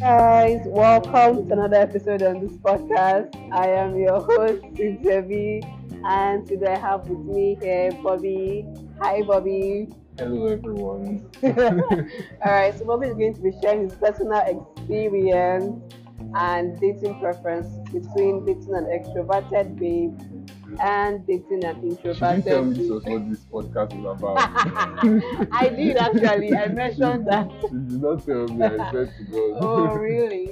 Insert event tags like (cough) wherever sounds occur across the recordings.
guys, welcome to another episode on this podcast. I am your host, Debbie, and today I have with me here Bobby. Hi, Bobby. Hello, everyone. (laughs) All right, so Bobby is going to be sharing his personal experience and dating preference between dating an extroverted babe and dating an She introverted didn't tell me this was what this podcast is about. (laughs) I did actually. I mentioned that. she did not tell me, I swear to God. (laughs) Oh, really?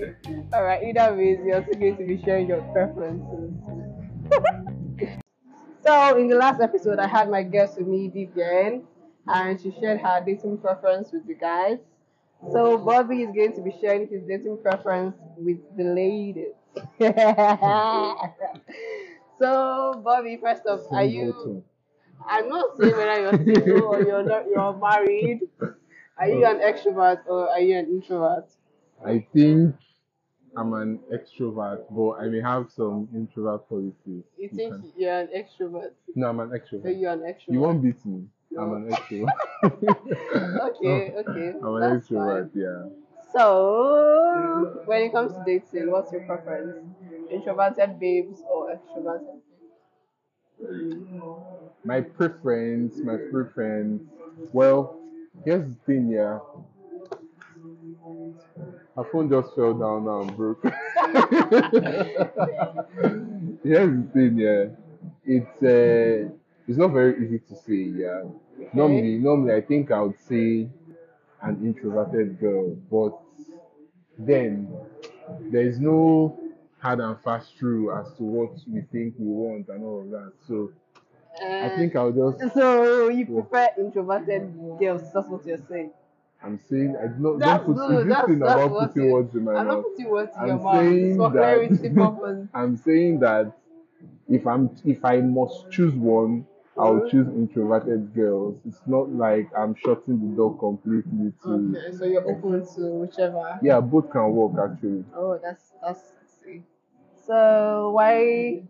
All right. Either way, you're also going to be sharing your preferences. (laughs) so, in the last episode, I had my guest with me, Vivian, and she shared her dating preference with the guys. So, Bobby is going to be sharing his dating preference with the ladies. So, Bobby, first off, are you? I'm not saying whether you're single or you're not. You're (laughs) married. Are you an extrovert or are you an introvert? I think I'm an extrovert, but I may have some introvert qualities. You You think can- you're an extrovert? No, I'm an So extrovert. you're an extrovert. You won't beat me. I'm an extrovert. (laughs) Okay, (laughs) okay. I'm an that's extrovert, fine. yeah. So, when it comes to dating, what's your preference? Introverted babes or extroverted? My preference, my preference. Well, here's the thing, yeah. My phone just fell down now and broke. (laughs) here's the thing, yeah. It's uh, it's not very easy to say, yeah. Normally, normally I think I would say an introverted girl, but then there is no hard and fast rule as to what we think we want and all of that. So I Uh, think I'll just So you prefer introverted girls? That's what you're saying. I'm saying I do not That's don't put no, is this that's- thing about putting words in my I'm not putting words in I'm your mouth. saying for that- (laughs) I'm saying that if I'm if I must choose one, I'll Mhm. choose introverted girls. It's not like I'm shutting the door completely to Okay, so you're open to whichever. yeah, both can work actually. Oh, that's that's see. So why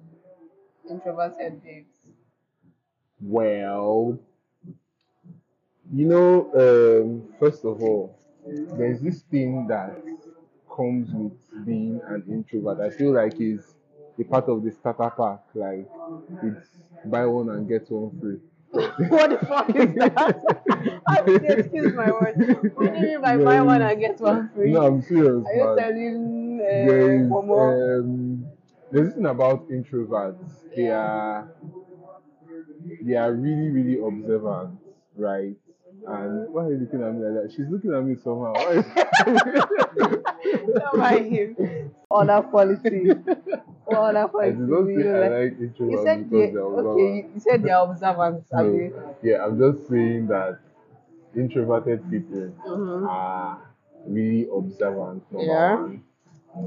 introverted babes? Well, you know, um, first of all, there's this thing that comes with being an introvert. I feel like it's a part of the starter pack. Like it's buy one and get one free. (laughs) what the fuck is (laughs) that? (laughs) Did you excuse my words. What do you mean by buy one and get one free? No, I'm serious. Are you man. selling There uh, is, um, there's this thing about introverts. They are they are really, really observant, right? And why are you looking at me like that? She's looking at me somehow. Why is- Don't mind him. Other quality. What I did not say I like? like You introverts said because they, they're okay. You said they are observant. (laughs) No, Abi. yeah, I'm just saying that introverted people Mhm. are really observant. Number Yeah. one.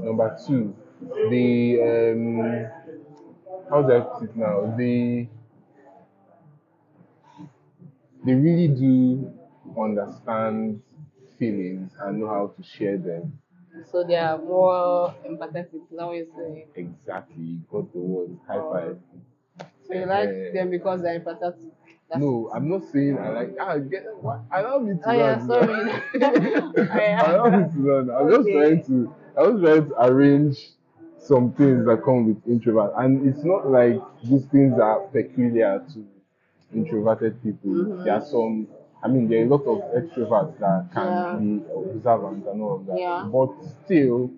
Number two, the um, how do I put it now? They they really do understand feelings and know how to share them. So they are more empathetic. That what you're saying? Exactly, you got the word. High five. So you like Eh. them because they're empathetic. That's No, I'm not saying I like. I get what? Allow me to Oh yeah, sorry. (laughs) Allow me to learn. I'm just trying to. I was trying to arrange some things that come with introvert, and it's not like these things are peculiar to introverted people. Mhm. There are some. I mean, there are a lot of extroverts that can Yeah. be observant and all of that. Yeah. But still,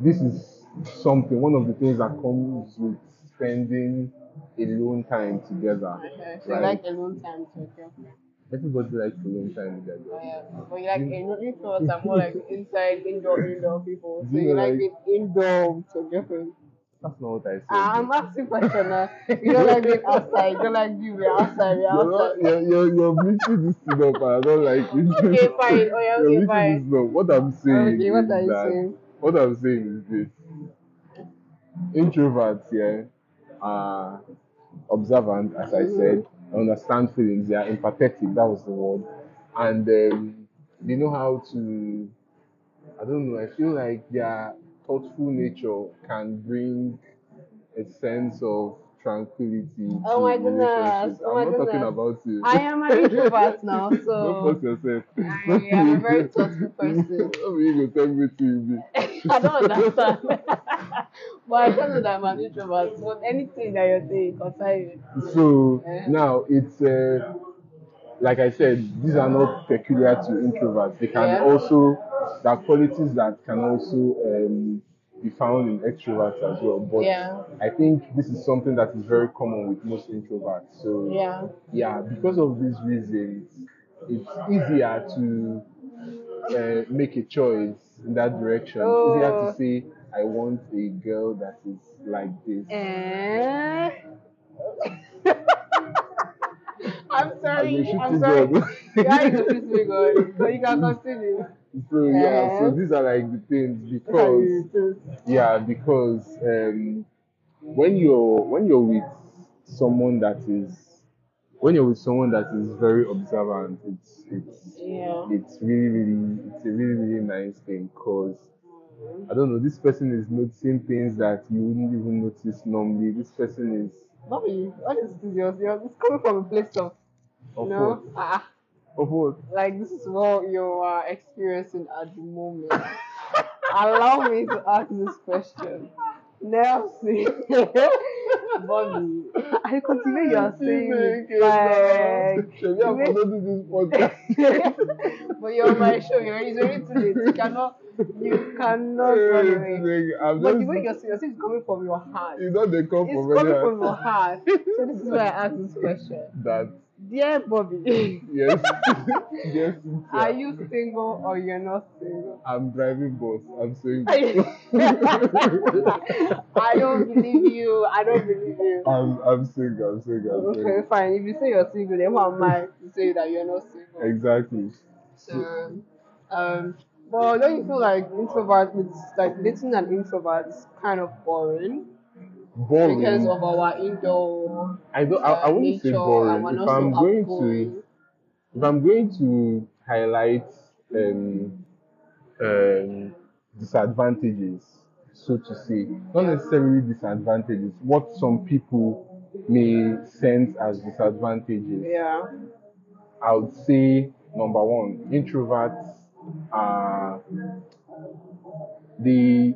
this is something. One of the things that comes with spending alone time together. Okay, so you Right. like alone time okay. Everybody likes alone time together. Oh, yeah. But you like alone introverts are more like (laughs) inside, indoor, indoor people. So you you like like- being indoor your girlfriend. That's not what I said. Ah, I'm asking question now. You don't like being outside. You don't like outside. We're You're, not, outside. you're, you're, you're mixing this thing up, I don't like it. Okay, fine. Oh, yeah, okay, You're fine. this up. What I'm saying Okay, what are you that, saying? What I'm saying is this. Introverts, yeah, are observant, as I Mhm. said, understand feelings, they are empathetic, that was the word. And um, they know how to, I don't know, I feel like their thoughtful nature can bring a sense of tranquility. Oh my goodness, oh I'm my not talking about you. I am an introvert now, (laughs) Don't so force yourself. I am a very thoughtful (laughs) person. You go tell me to you be? I don't understand. (laughs) but I tell you that I'm an introvert, so anything that you're saying concerns you. So Yeah. now it's uh, like I said, these are not peculiar to introverts. They can Yeah. also there are qualities that can also um, be found in extroverts as well. But Yeah. I think this is something that is very common with most introverts. So Yeah. yeah, because of these reasons, it's easier to uh, make a choice in that direction. It's easier Oh. to say, I want a girl that is like this. Eh? (laughs) I'm sorry. I'm sorry. are to please me, (laughs) God. So you can continue. So yeah, so Eh? these are like the things because yeah, because um, when you're when you're with someone that is when you're with someone that is very observant, it's it's Yeah. it's really really it's a really really nice thing because I don't know this person is noticing things that you wouldn't even notice normally. This person is Bobby, what is this? It's coming from a place of, you of know, what ah, of what like this is what you are experiencing at the moment. (laughs) Allow me to ask this question. Nelson, (laughs) Bobby, I continue you are saying like, Should we have the way- this podcast? (laughs) but you're my show. You're it's already too late. You cannot, you cannot run away. I'm But the way you're saying, it's coming from your heart. you know they come It's coming from your heart. So this is why I asked this question. That Dear Bobby, yes, (laughs) yes. (laughs) are you single or you're not single? I'm driving boss. I'm saying. (laughs) I don't believe you. I don't believe you. I'm I'm single. I'm single. I'm Okay, single. fine. If you say you're single, then who am I to say that you're not single? Exactly. So, um, but don't you feel like introvert with like dating an introvert is kind of boring Boring. because of our indoor I don't. I, I wouldn't say boring. If I'm going to, if I'm going to highlight um, um, disadvantages, so to say, not necessarily disadvantages, what some people may sense as disadvantages. Yeah. I would say number one, introverts are they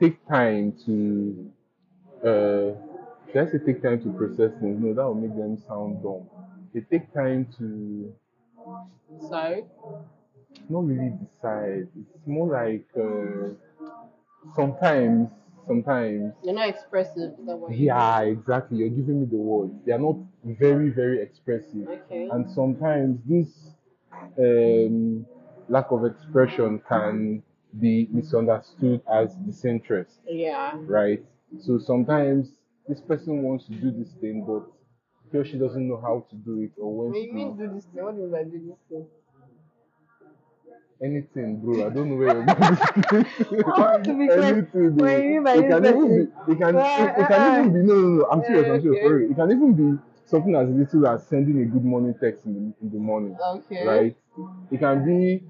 take time to uh should I say take time to process things? No, that will make them sound dumb. They take time to Sorry. not really decide. It's more like uh, sometimes sometimes You're not expressive. Is that what you yeah, exactly. You're giving me the words. They are not very, very expressive. Okay. and sometimes this um, lack of expression can be misunderstood as disinterest, yeah. right? So sometimes this person wants to do this thing, but he or she doesn't know how to do it or when When you mean to do this thing, what do you mean by do this thing? anything, bro. I don't know where you're going. I (laughs) want to be clear. anything, bro. What do you mean by it can this even person? be. It can. It, it can even be. No, no, no. I'm (laughs) serious. I'm serious. okay. For real. It can even be something as little as sending a good morning text in the, in the morning. Okay. right? It can be.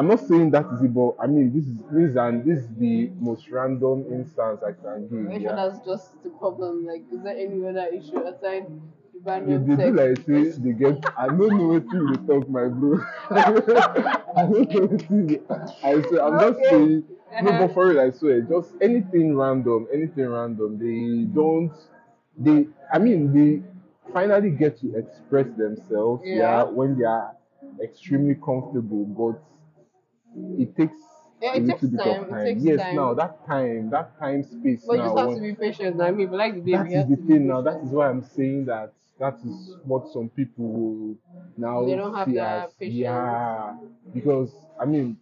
I'm not saying that is it, but I mean this is this is and this is the most random instance I can give. Sure Yeah. that's just the problem. Like, is there any other issue aside the They, random they do like say they get. I don't know what you talk, my bro. (laughs) I don't know what you. I swear, I'm not Okay. saying. No, Uh-huh. but for real, I swear, just anything random, anything random. They don't. They. I mean, they finally get to express themselves. Yeah. yeah when they are extremely comfortable, but it takes Yeah, a it little takes bit time, of it time. takes yes, time. now that time, that time space But you just have to be patient. I mean, but like the baby, that is the thing now. That is why I'm saying that that is what some people will now They don't have see that as patience. yeah. Because I mean,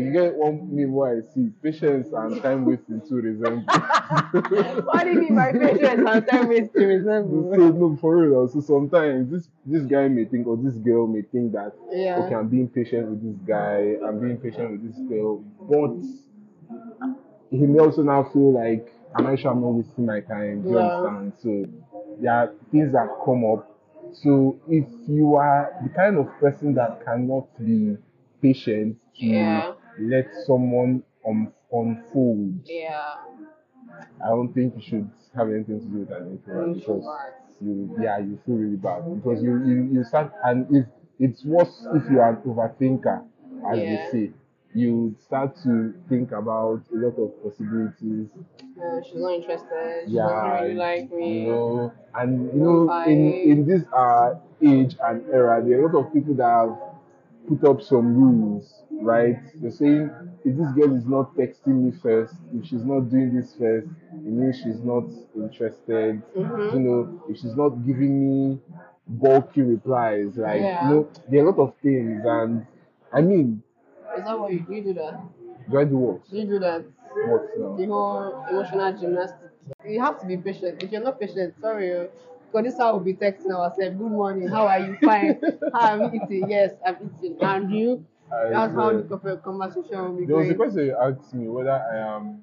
you get one meme where I see patience and time wasting to resemble. (laughs) what do you mean by patience and time wasting resemble? (laughs) so no, for real. So sometimes this this guy may think or this girl may think that Yeah. okay, I'm being patient with this guy, I'm being patient with this girl, but he may also now feel like, am I sure I'm not wasting my time? Do you Yeah. understand? So there are things that come up. So if you are the kind of person that cannot be patient to Yeah. Let someone um, unfold, Yeah. I don't think you should have anything to do with an introvert because you yeah you feel really bad because you you, you start and if it's worse if you are an overthinker as Yeah. they say you start to think about a lot of possibilities Uh, she's not interested. She yeah doesn't really like me. you know and you know I- in in this uh age and era there are a lot of people that have put up some rules right You're saying if this girl is not texting me first if she's not doing this first it means she's not interested Mhm. you know if she's not giving me bulky replies like Yeah. you know there are a lot of things and i mean Is that what you do? You do that? do i do what Do you do that? what now The whole emotional gymnastics. You have to be patient. If you're not patient, sorry. oh, Because this how we'll be texting ourselves. Good morning. How are you? Fine. (laughs) How am eating? Yes, I'm eating. And you? I That's how the conversation will be There was a question you asked me whether I am.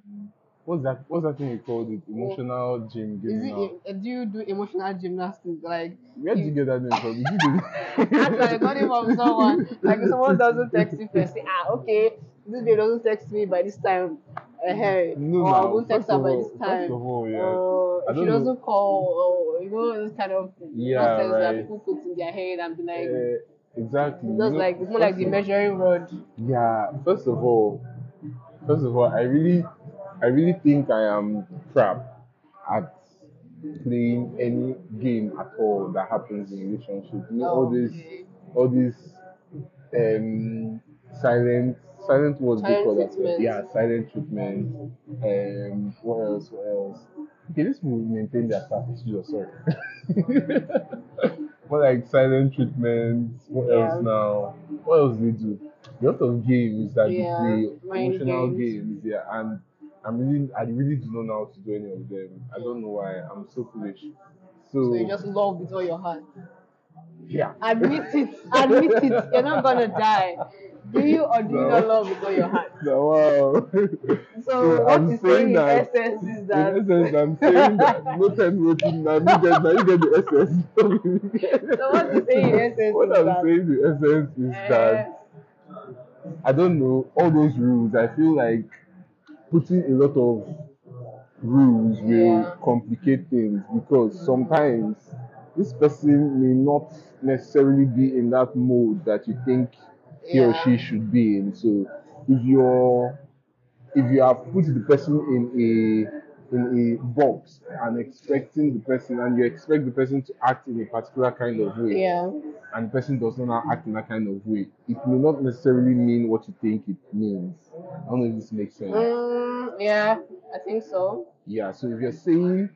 What's that? What's that thing you called it? Emotional gym Is giving out. it, uh, do you do emotional gymnastics? Like, Where did you get that name from? Did you do actually, (laughs) I got it from someone. Like, someone doesn't text you first, say, ah, okay, this babe doesn't text me by this time. Uh, hey, No, or I no. won't text her by this time. first of all, yeah. Or I if she don't know. doesn't call, or you know, this kind of Yeah, nonsense that people put in their head and be like, Uh, exactly. Just You know, like it's more like the measuring rod. Yeah. First of all, first of all, I really, I really think I am crap at playing any game at all that happens in relationship. You know, all this, Okay. all this, um, silent, silent words they call that. Yeah, silent treatment. Um, what else? What else? Okay, this will maintain their status. Jesus, sorry. (laughs) More like silent treatment. What Yeah. else now? What else they do? A lot of games that Yeah, they play, emotional games. games. Yeah, and I'm really, I really do not know how to do any of them. I don't know why. I'm so foolish. So, So you just love with all your heart. yeah. Admit it. Admit it. You're not gonna die. (laughs) Do you or do you not love with all your heart? (laughs) So, wow. So what I'm you're saying in that- essence is that In essence, I'm saying that no time waiting. Now you get, now you get the essence. So what you saying in (laughs) essence What is I'm that- saying the essence is eh, that I don't know all those rules. I feel like putting a lot of rules will Yeah. complicate things because sometimes this person may not necessarily be in that mode that you think he or she should be in. So if you're if you have put the person in a in a box and expecting the person and you expect the person to act in a particular kind of way yeah. and the person does not act in that kind of way, it may not necessarily mean what you think it means. I don't know if this makes sense. Mm, yeah, I think so. Yeah, so if you're saying,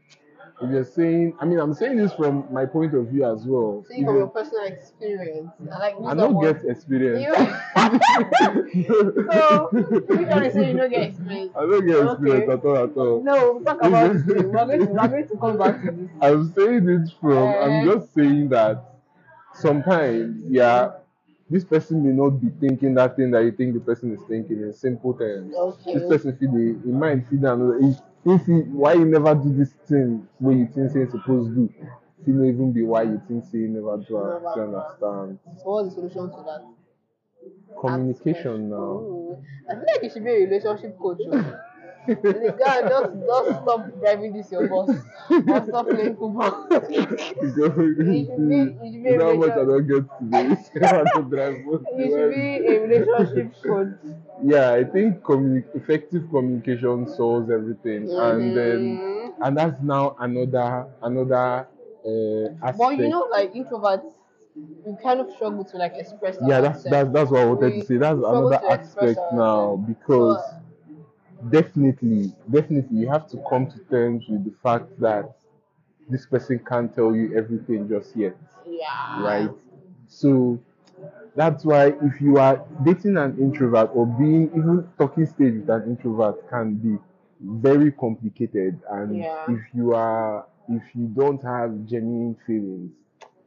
if you're saying, I mean, I'm saying this from my point of view as well. If from your personal experience. I like I don't get experience. You- (laughs) so one is saying you don't get experience? I don't get experience Okay. at all at all. No, talk about it. We're going to, we're going to come back to this. I'm saying it from, I'm Eh. just saying that sometimes, yeah, this person may not be thinking that thing that you think the person is thinking in simple terms. Okay. This person feel the, in mind feel that if, if he, why you never do this thing when you think say supposed to do, it not even be why you think say you never do, am. do you understand? So what's the solution to that? Communication now. I feel like you should be a relationship coach. The guy just just stop driving this your boss and stop playing football. you should be- you should be how much I don't get. (laughs) I don't drive you should be a relationship coach. yeah i think communi- effective communication solves everything and then Mhm. and that's now another another uh aspect But you know, like introverts, we kind of struggle to like express. yeah that's that's that's what i wanted We to say that's another aspect now because So, definitely definitely you have to come to terms with the fact that this person can't tell you everything just yet yeah. right? So that's why if you are dating an introvert or being even talking stage with an introvert can be very complicated and Yeah. if you are if you don't have genuine feelings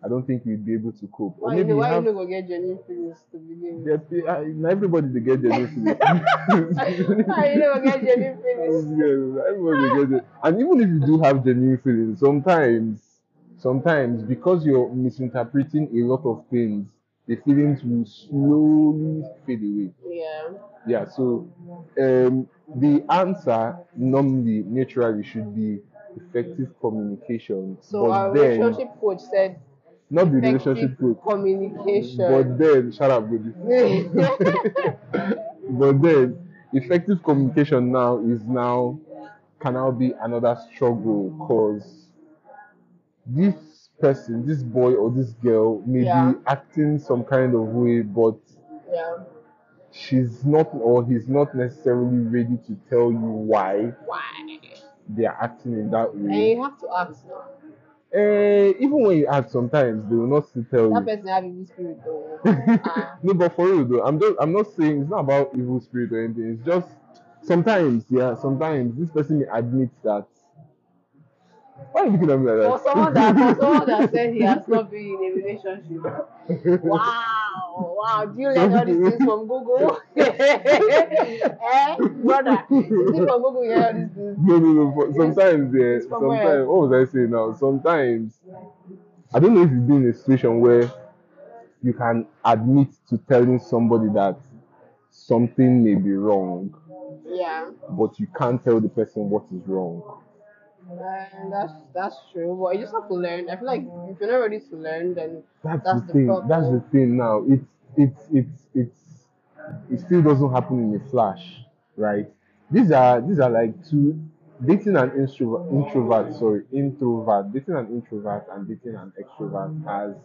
i don't think you'll be able to cope or Why, maybe why have you not get genuine feelings to begin with? yeah, uh, everybody they get genuine (laughs) feelings Why you never get genuine (laughs) feelings? Yes, everybody gets it. And even if you do have genuine feelings, sometimes, sometimes because you're misinterpreting a lot of things, the feelings will slowly fade away. Yeah. Yeah, so um, the answer normally, naturally, should be effective communication. So but our then, relationship coach said not the relationship group, communication. but then, shut up, baby. (laughs) but then, effective communication now is now can now be another struggle because this person, this boy or this girl, may Yeah. be acting some kind of way, but yeah. she's not or he's not necessarily ready to tell you why Why? they are acting in that way. And you have to ask now. Eh, even when you ask, sometimes they will not still tell That you. person have evil spirit though. Ah. (laughs) no, but for real though, I'm just I'm not saying it's not about evil spirit or anything. It's just sometimes, yeah, sometimes this person may admit that. Why are you looking at me like For that? someone that for someone that said he has not been in a relationship. Wow, wow. Do you learn all these things from Google? (laughs) eh, brother. Is it from Google you all these things? No, no, no. For, sometimes, yeah. from where? Sometimes, what was I saying now? Sometimes, I don't know if you've been in a situation where you can admit to telling somebody that something may be wrong, Yeah. but you can't tell the person what is wrong. And that's that's true. But you just have to learn. I feel like if you're not ready to learn, then That's, That's the thing. problem. That's the thing now. It's it's it's it's it still doesn't happen in a flash, right? These are these are like two dating an introvert introvert, sorry, introvert, dating an introvert and dating an extrovert has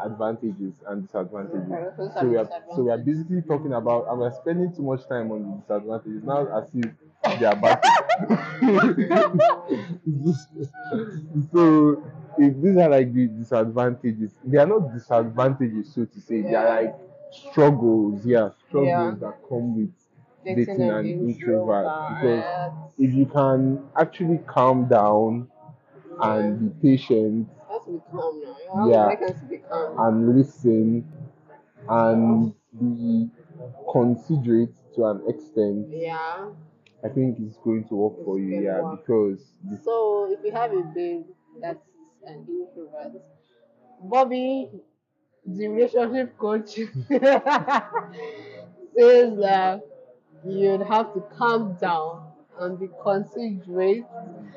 advantages and disadvantages. Are So we are so we are basically talking about and we're spending too much time on the disadvantages now as if they are bad. (laughs) so if these are like the disadvantages. They are not disadvantages, so to say. They are like struggles, yeah, struggles Yeah. that come with dating, dating an introvert. Because if you can actually calm down and be patient That's be calm now. Yeah. to make us be calm. and listen and be considerate to an extent, Yeah. I think it's going to work for you, yeah, work. because So if you have a babe that's an introvert, Bobby, the relationship coach, (laughs) says that you'd have to calm down and be considerate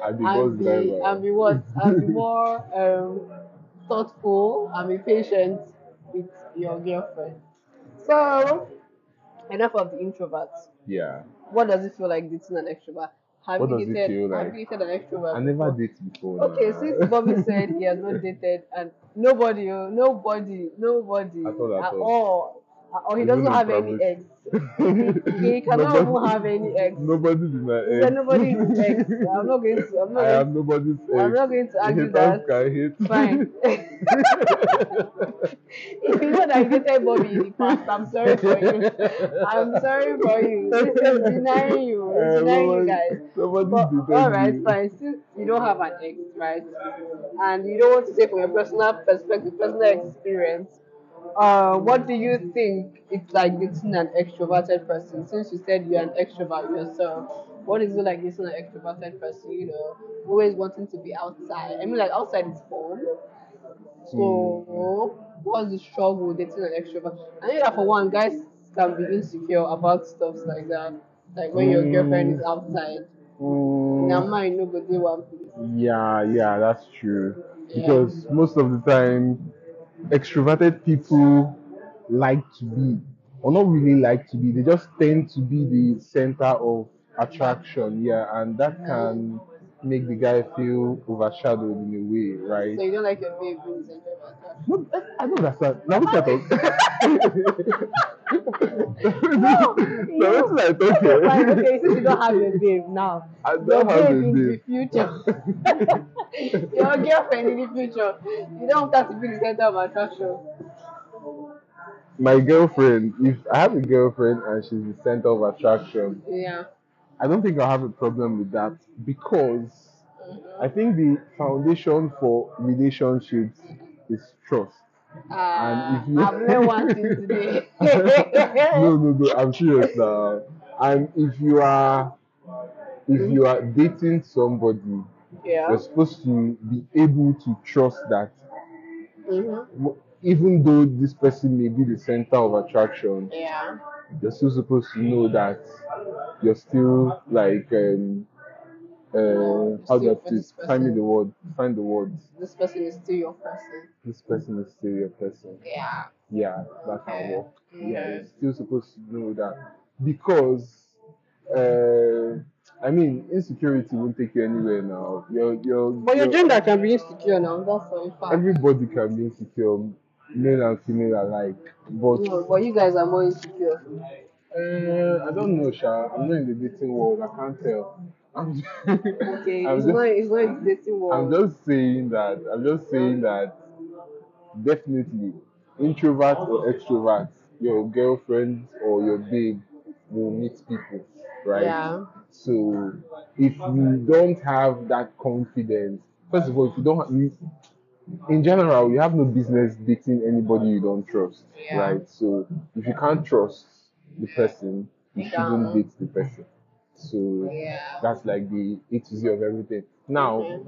I be and be driver. and be what and be more um, thoughtful and be patient with your girlfriend. So enough of the introverts. yeah. What does it feel like dating an extrovert? Have what you dated, feel like? Have you dated an extrovert? I never before? date before. now. Okay, since Bobby said he has not dated and nobody, nobody, nobody At all, at at all. all, or he doesn't have any ex. He, he cannot Nobody- even have any ex. Nobody is my He ex. said nobody is ex. (laughs) I'm not going to. I'm not I going am nobody's ex. I'm not going to argue Haters that. can hate. Fine. if you know that you dated Bobby in the past, I'm sorry for you. I'm sorry for you. Is denying you. Uh, (laughs) denying you guys. But all right, me. fine. Since you don't have an ex, right, and you don't want to say from your personal perspective, personal experience, uh, what do you think it's like dating an extroverted person? Since you said you're an extrovert yourself, what is it like dating an extroverted person? You know, always wanting to be outside. I mean, like outside is fun. So, what's the struggle dating an extrovert? I know that for one, guys can be insecure about stuff like that. Like when your girlfriend is outside. Mm, Now, mind no go dey one yeah, yeah, that's true. Yeah. Because most of the time, extroverted people like to be, or not really like to be, they just tend to be the center of attraction. Yeah, and that can make the guy feel overshadowed in a way, right? So you don't like your babe being the center of. No, I don't understand. Now look at (laughs) No, you- Now what I talk Fine, here? okay, since you don't have a babe now, I your don't have a babe in the future, (laughs) your girlfriend in the future, you don't have to be the center of attraction. My girlfriend, if I have a girlfriend and she's the center of attraction, Yeah. I don't think I'll have a problem with that because Mhm. I think the foundation for relationships is trust. Uh, you- I've learned one thing today. (laughs) no, no, no, I'm serious now. And if you are if you are dating somebody, yeah. you're supposed to be able to trust that Mm-hmm. Even though this person may be the center of attraction, Yeah. you're still supposed to know that you're still like um uh how do I this Find me the word. Find the words. This person is still your person. This person is still your person. Yeah. Yeah, that can Okay. work. Yeah, Okay. you're still supposed to know that because uh I mean insecurity won't take you anywhere now. You're you're But your gender can be insecure now. That's for a fact. everybody can be insecure, male and female alike. But No, but you guys are more insecure. uh, I don't know, Sha. I'm not in the dating world. I can't tell. I'm just, (laughs) Okay, I'm it's just, not it's not in the world. I'm just saying that. I'm just saying that. Definitely, introvert or extrovert, your girlfriend or your babe will meet people, right? Yeah. So if you don't have that confidence, first of all, if you don't, have, you, in general, you have no business dating anybody you don't trust, Yeah. right? So if you can't trust the person, you shouldn't date the person. So Yeah. that's like the A to Z of everything. Now, Okay.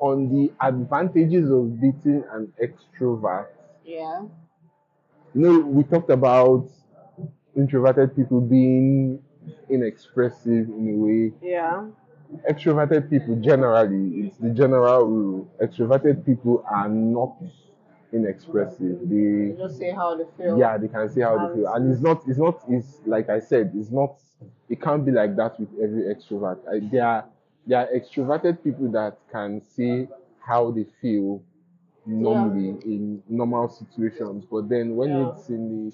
on the advantages of dating an extrovert, Yeah. you know, we talked about introverted people being inexpressive in a way. Yeah. Extroverted people generally, it's the general rule. Extroverted people are not inexpressive. They Just say how they feel. yeah, they can say how they feel. And it's not it's not it's like I said, it's not it can't be like that with every extrovert. I, there are there are extroverted people that can say how they feel normally in normal situations, but then when Yeah. it's in the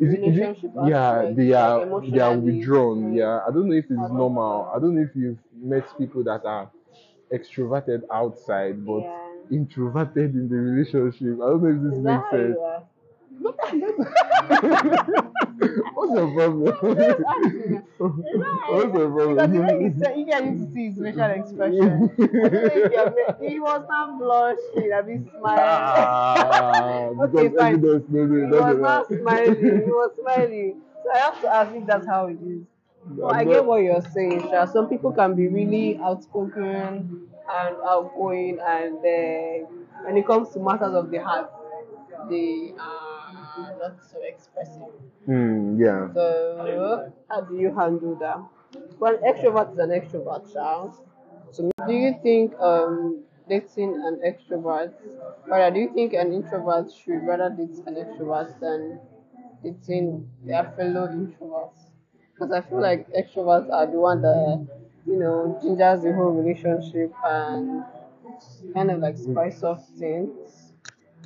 is it, is it, yeah, they like are they are withdrawn. Yeah, I don't know if it's normal. I don't know if you've met people that are extroverted outside but Yeah. introverted in the relationship. I don't know if this Is makes sense. (laughs) (laughs) What's your problem? (laughs) What's your Because the way problem? you said, you get used to see his facial expression. I don't know if you have met- he was not blushing, I mean smiling. Ah, (laughs) Okay, because fine. he was not smiling. He (laughs) was smiling. So I have to ask if that's how it is. But I get what you're saying, Sha. Some people can be really outspoken and outgoing, and uh, when it comes to matters of the heart, they are not so expressive. Hmm, yeah. So, how do you handle that? Well, extrovert is an extrovert, Sha. So, do you think um, dating an extrovert, or do you think an introvert should rather date an extrovert than dating their fellow introverts? Because I feel like extroverts are the one that, you know, gingers the whole relationship and kind of like spice up things,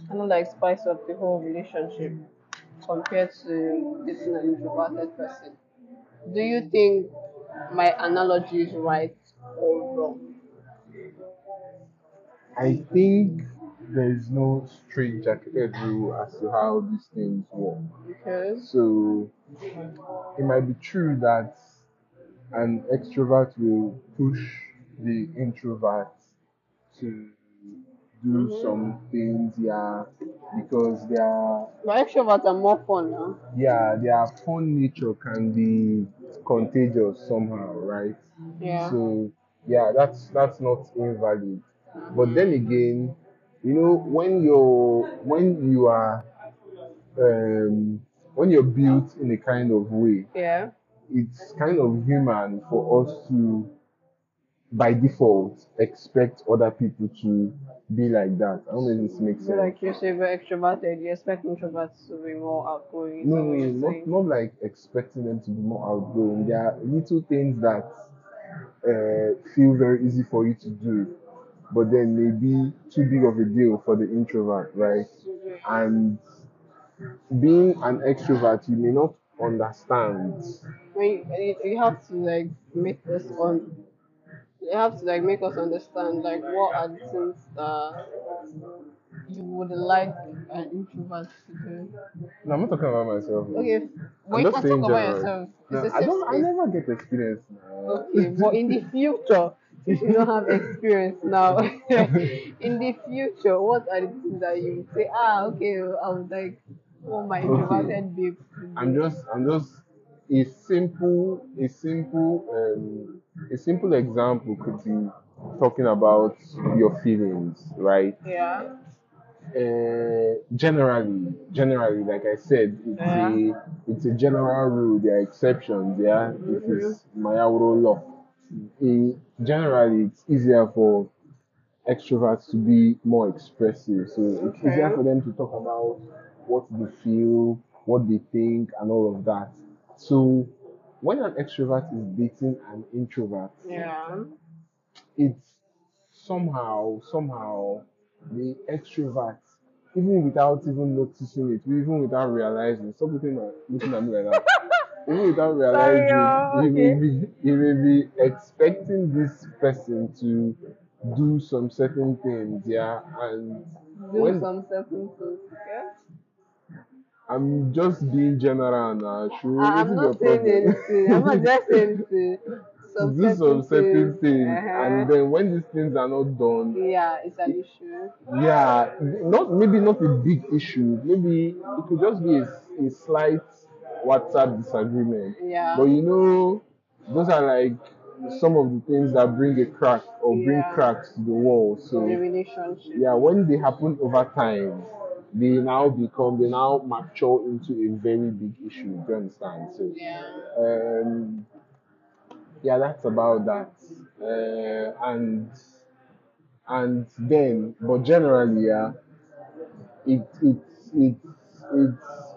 kind of like spice up the whole relationship compared to dating an introverted person. Do you think my analogy is right or wrong? I think there is no straight jacketed rule as to how these things work. Because So it might be true that an extrovert will push the introvert to do Mhm. some things, yeah, because they are my extroverts are more fun now. yeah, their fun nature can be contagious somehow, right? Yeah. So yeah, that's that's not invalid. But then again, you know, when you're when you are um when you're built in a kind of way, yeah. it's kind of human for us to by default expect other people to be like that. I don't know if this makes sense. like you say we're extroverted, you expect introverts to be more outgoing. No, no, no, not, not like expecting them to be more outgoing. There are little things that uh, feel very easy for you to do, but then maybe too big of a deal for the introvert, right? And being an extrovert, you may not understand. When you, have to like make us on you have to like make us understand like what are the things that you would like an introvert to do. No, I'm not talking about myself. Okay, but I'm you can talk about yourself. No, I don't. I never get experience. now. Okay, but in the future, (laughs) since you don't have experience now, (laughs) in the future, what are the things that you would say? Ah, okay, I would like oh my Okay. introverted babe. I'm just I'm just a simple a simple um a simple example could be talking about your feelings, right? yeah, uh, generally, generally, like I said, it's Yeah. a it's a general rule. There are exceptions. Yeah, this is Mayawro law. Eh, generally, it's easier for extroverts to be more expressive. So it's Okay. easier for them to talk about what they feel, what they think, and all of that. So when an extrovert is dating an introvert, Yeah. it's somehow, somehow the extrovert, even without even noticing it, even without realizing, stop looking at, looking at me like that. (laughs) Even without realizing, oh, he may be he may be expecting this person to do some certain things, yeah, and Do when some certain things. Okay. I'm just being general now, sure. I'm not saying problem? anything. I'm not just saying to (laughs) some do some certain things, Uh-huh. and then when these things are not done, yeah, it's an issue. yeah, not maybe not a big issue. Maybe it could just be a, a slight WhatsApp disagreement. Yeah. But you know, those are like some of the things that bring a crack or bring Yeah. cracks to the wall. the So relationship. yeah, when they happen over time, they now become they now mature into a very big issue. Do you understand? So Yeah. um, yeah, that's about that. Uh, and and then, but generally, yeah, it it it it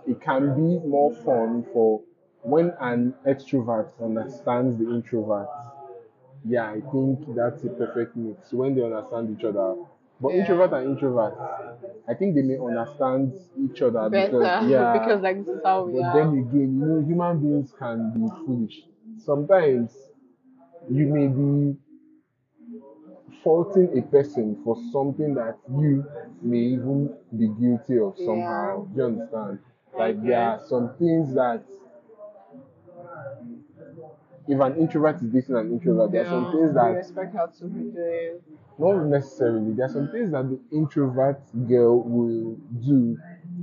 it can be more fun for when an extrovert understands the introvert. Yeah, I think that's a perfect mix when they understand each other. But Yeah. introvert and introvert, I think they may understand each other Better because (laughs) yeah, because like this is how we but are. then again, you know, human beings can be foolish. Sometimes you may be faulting a person for something that you may even be guilty of somehow. Do you understand? Like there are some things that if an introvert is dating an introvert, there are some things that respect how to be doing. Not necessarily. There are some things that the introvert girl will do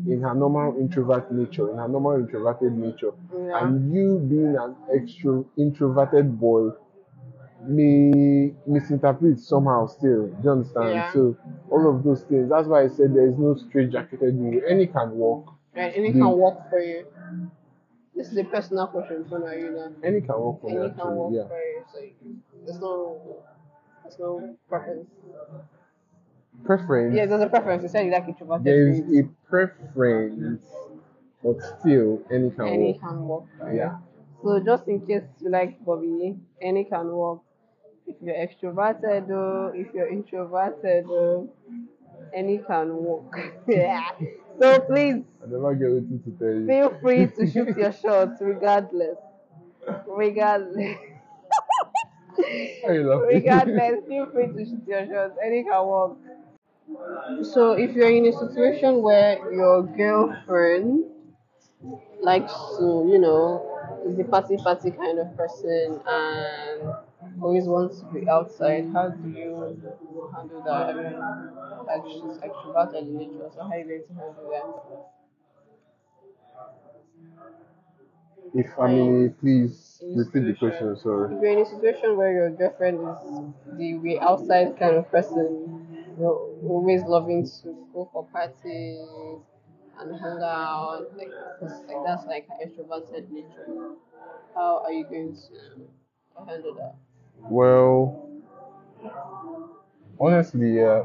in her normal introvert nature, in her normal introverted nature, Yeah. and you being an extro introverted boy may misinterpret somehow still. Do you understand? Yeah. So all of those things. That's why I said there is no straight jacketed rule. Any can work. Right, any The- can work for you. This is a personal question for now, you know. Any can work for me Any can work Yeah. for you. So there's no there's no preference. Preference. Yeah, there's a preference. You said you like introverted. There is a preference, but still any can any work. can work you. Yeah. So just in case you like Bobby, any can work. If you're extroverted or if you're introverted or any can work. (laughs) yeah. So please I never get anything to tell you. feel free to (laughs) shoot your shots regardless. Regardless. Why you laughing? regardless, feel free to shoot your shots. Any can work. So if you're in a situation where your girlfriend likes to, you know, is the party party kind of person and always wants to be outside, how do you handle that? I mean, like she's extroverted in nature, so how are you going to handle that? If I mean, please repeat the question. Sorry. If you're in a situation where your girlfriend is the way outside kind of person, you're always loving to go for parties and hang out, like, like that's like her extroverted nature. How are you going to handle that? Well, honestly, uh,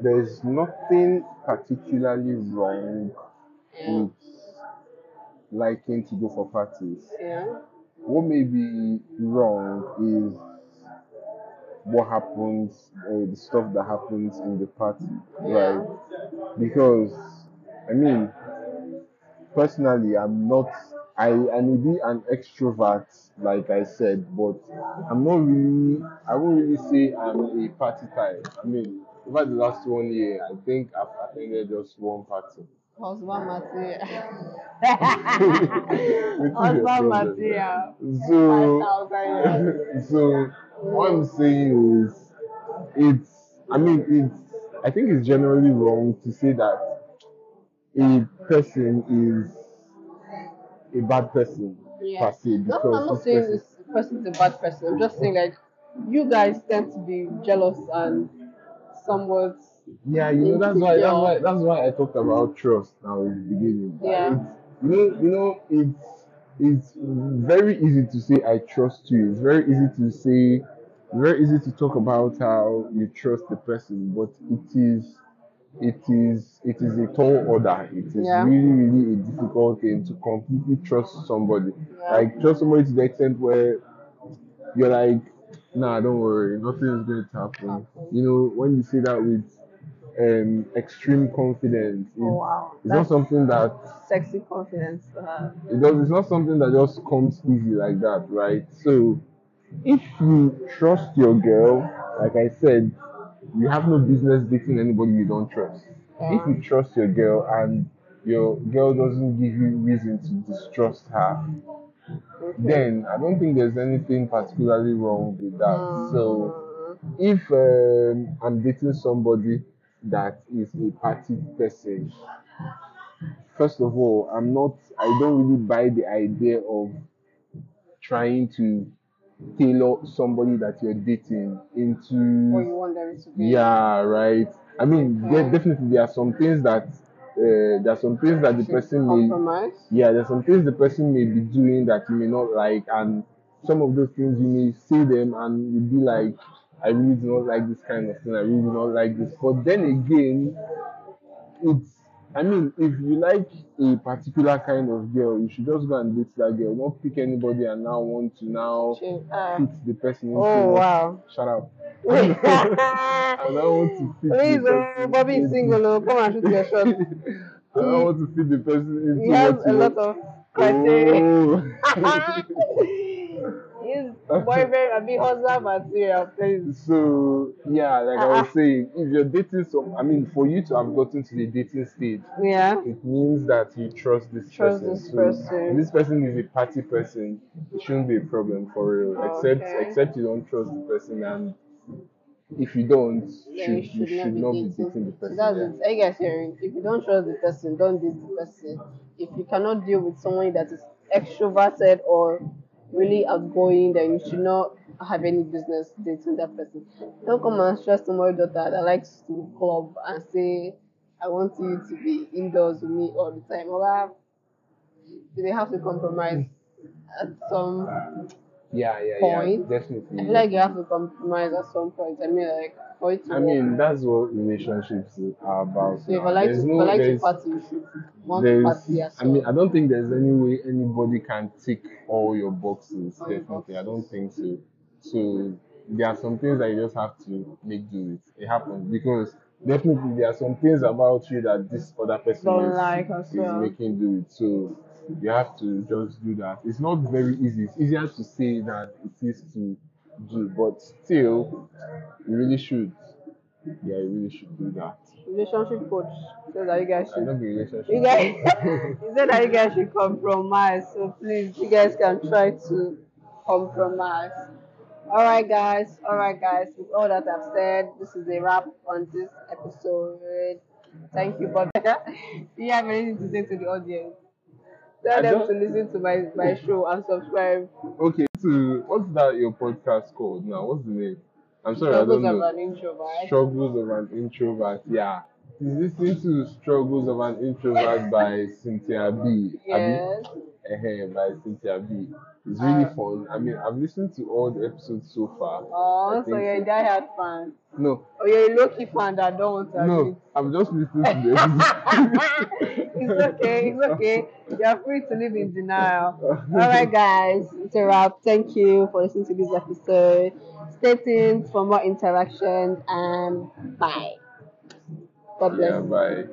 there's nothing particularly wrong Yeah. with liking to go for parties. Yeah. What may be wrong is what happens, uh, the stuff that happens in the party, Yeah. right? Because, I mean, personally, I'm not. I, I may be an extrovert, like I said, but I'm not really. I won't really say I'm a party type. I mean, over the last one year, I think I've attended just one party. Husband material. (laughs) Husband material. So, 5,000 so what I'm saying is, it's. I mean, it's. I think it's generally wrong to say that a person is a bad person Yeah. per se No, I'm because not this saying person. this person's a bad person. I'm just saying like you guys tend to be jealous and somewhat Yeah, you know that's why that's why that's why I talked about trust now in the beginning. Yeah. It's, you know, you know, it's it's very easy to say I trust you. It's very easy to say very easy to talk about how you trust the person, but it is it is it is a tall order. It is Yeah. really, really a difficult thing to completely trust somebody. Yeah. Like trust somebody to the extent where you're like, nah, don't worry, nothing is going to happen. You know, when you say that with um extreme confidence, it's, Oh wow. it's not something that sexy confidence have. it does it's not something that just comes easy like that, right? So if you trust your girl, like I said, you have no business dating anybody you don't trust. If you trust your girl and your girl doesn't give you reason to distrust her, then I don't think there's anything particularly wrong with that. So Mm, if um, I'm dating somebody that is a party person, first of all, I'm not, I don't really buy the idea of trying to tailor somebody that you're dating into. what you want them to be. yeah, right. I mean, there, definitely there are some things that, uh, there are some things that the Should person may, yeah, there's some things the person may be doing that you may not like, and some of those things you may see them and you'll be like, I really do not like this kind of thing, I really do not like this. But then again, it's, I mean, if you like a particular kind of girl, you should just go and date that girl. Don't pick anybody and now want to now She- uh, fit the person oh wow. Shut up. (laughs) (laughs) I now want to fit Please, person Bobby is single. Oh, come and shoot your (laughs) shot. I don't want to fit the person into He has a lot of criteria. Oh. (laughs) Boyfriend, I mean husband material, please. So yeah, like I Uh-uh. was ah, ah. saying, if you're dating some, I mean, for you to have gotten to the dating stage, Yeah. it means that you trust this Trust person. this So person. if this person is a party person, it shouldn't be a problem for real. Oh, except Okay. except you don't trust the person, and if you don't, Then should, you should not be dating the So person. that's yeah. it. Are you guys hearing? If you don't trust the person, don't date the person. If you cannot deal with someone that is extroverted or really outgoing, then you should not have any business dating that person. Don't come and stress somebody's daughter that likes to club and say, I want you to be indoors with me all the time. Well, they have to compromise at some Yeah, yeah, point. yeah, definitely. I feel like you have to compromise at some point. I mean, like for it to I work. mean, that's what relationships are about. So like There's to, no- like there's- party, you should want to party I mean, I don't think there's any way anybody can tick all your boxes. All Definitely, I don't think so. So there are some things that you just have to make do with. It happens because definitely there are some things about you that this other person Don't is, like is well. making do with. So you have to just do that. It's not very easy. It's easier to say than it is to do, but still, you really should. Yeah, you really should do that. Relationship coach says that you guys I should. love the relationship. You guys, (laughs) he said that you guys should compromise. So please, you guys can try to compromise. All right, guys. All right, guys. With all that I've said, this is a wrap on this episode. Thank you, Bob. (laughs) Do you have anything to say to the audience? Tell them to listen to my, my (laughs) show and subscribe. Okay, so what's that your podcast called now? What's the name? I'm sorry, Struggles I don't know. Struggles of an introvert. Struggles of an Introvert. Yeah. Listening to Struggles of an Introvert by Cynthia B. Yes. Abi, by Cynthia B. It's really Uh, fun. I mean, I've listened to all the episodes so far. Oh, so you're a diehard fan. No, Or you're a low-key fan that don't want to no, I'm just listening to (laughs) the. (laughs) it's okay, it's okay. You're free to live in denial. (laughs) All right, guys, it's a wrap. Thank you for listening to this episode. Stay tuned for more interactions and bye. God bless. yeah, bye.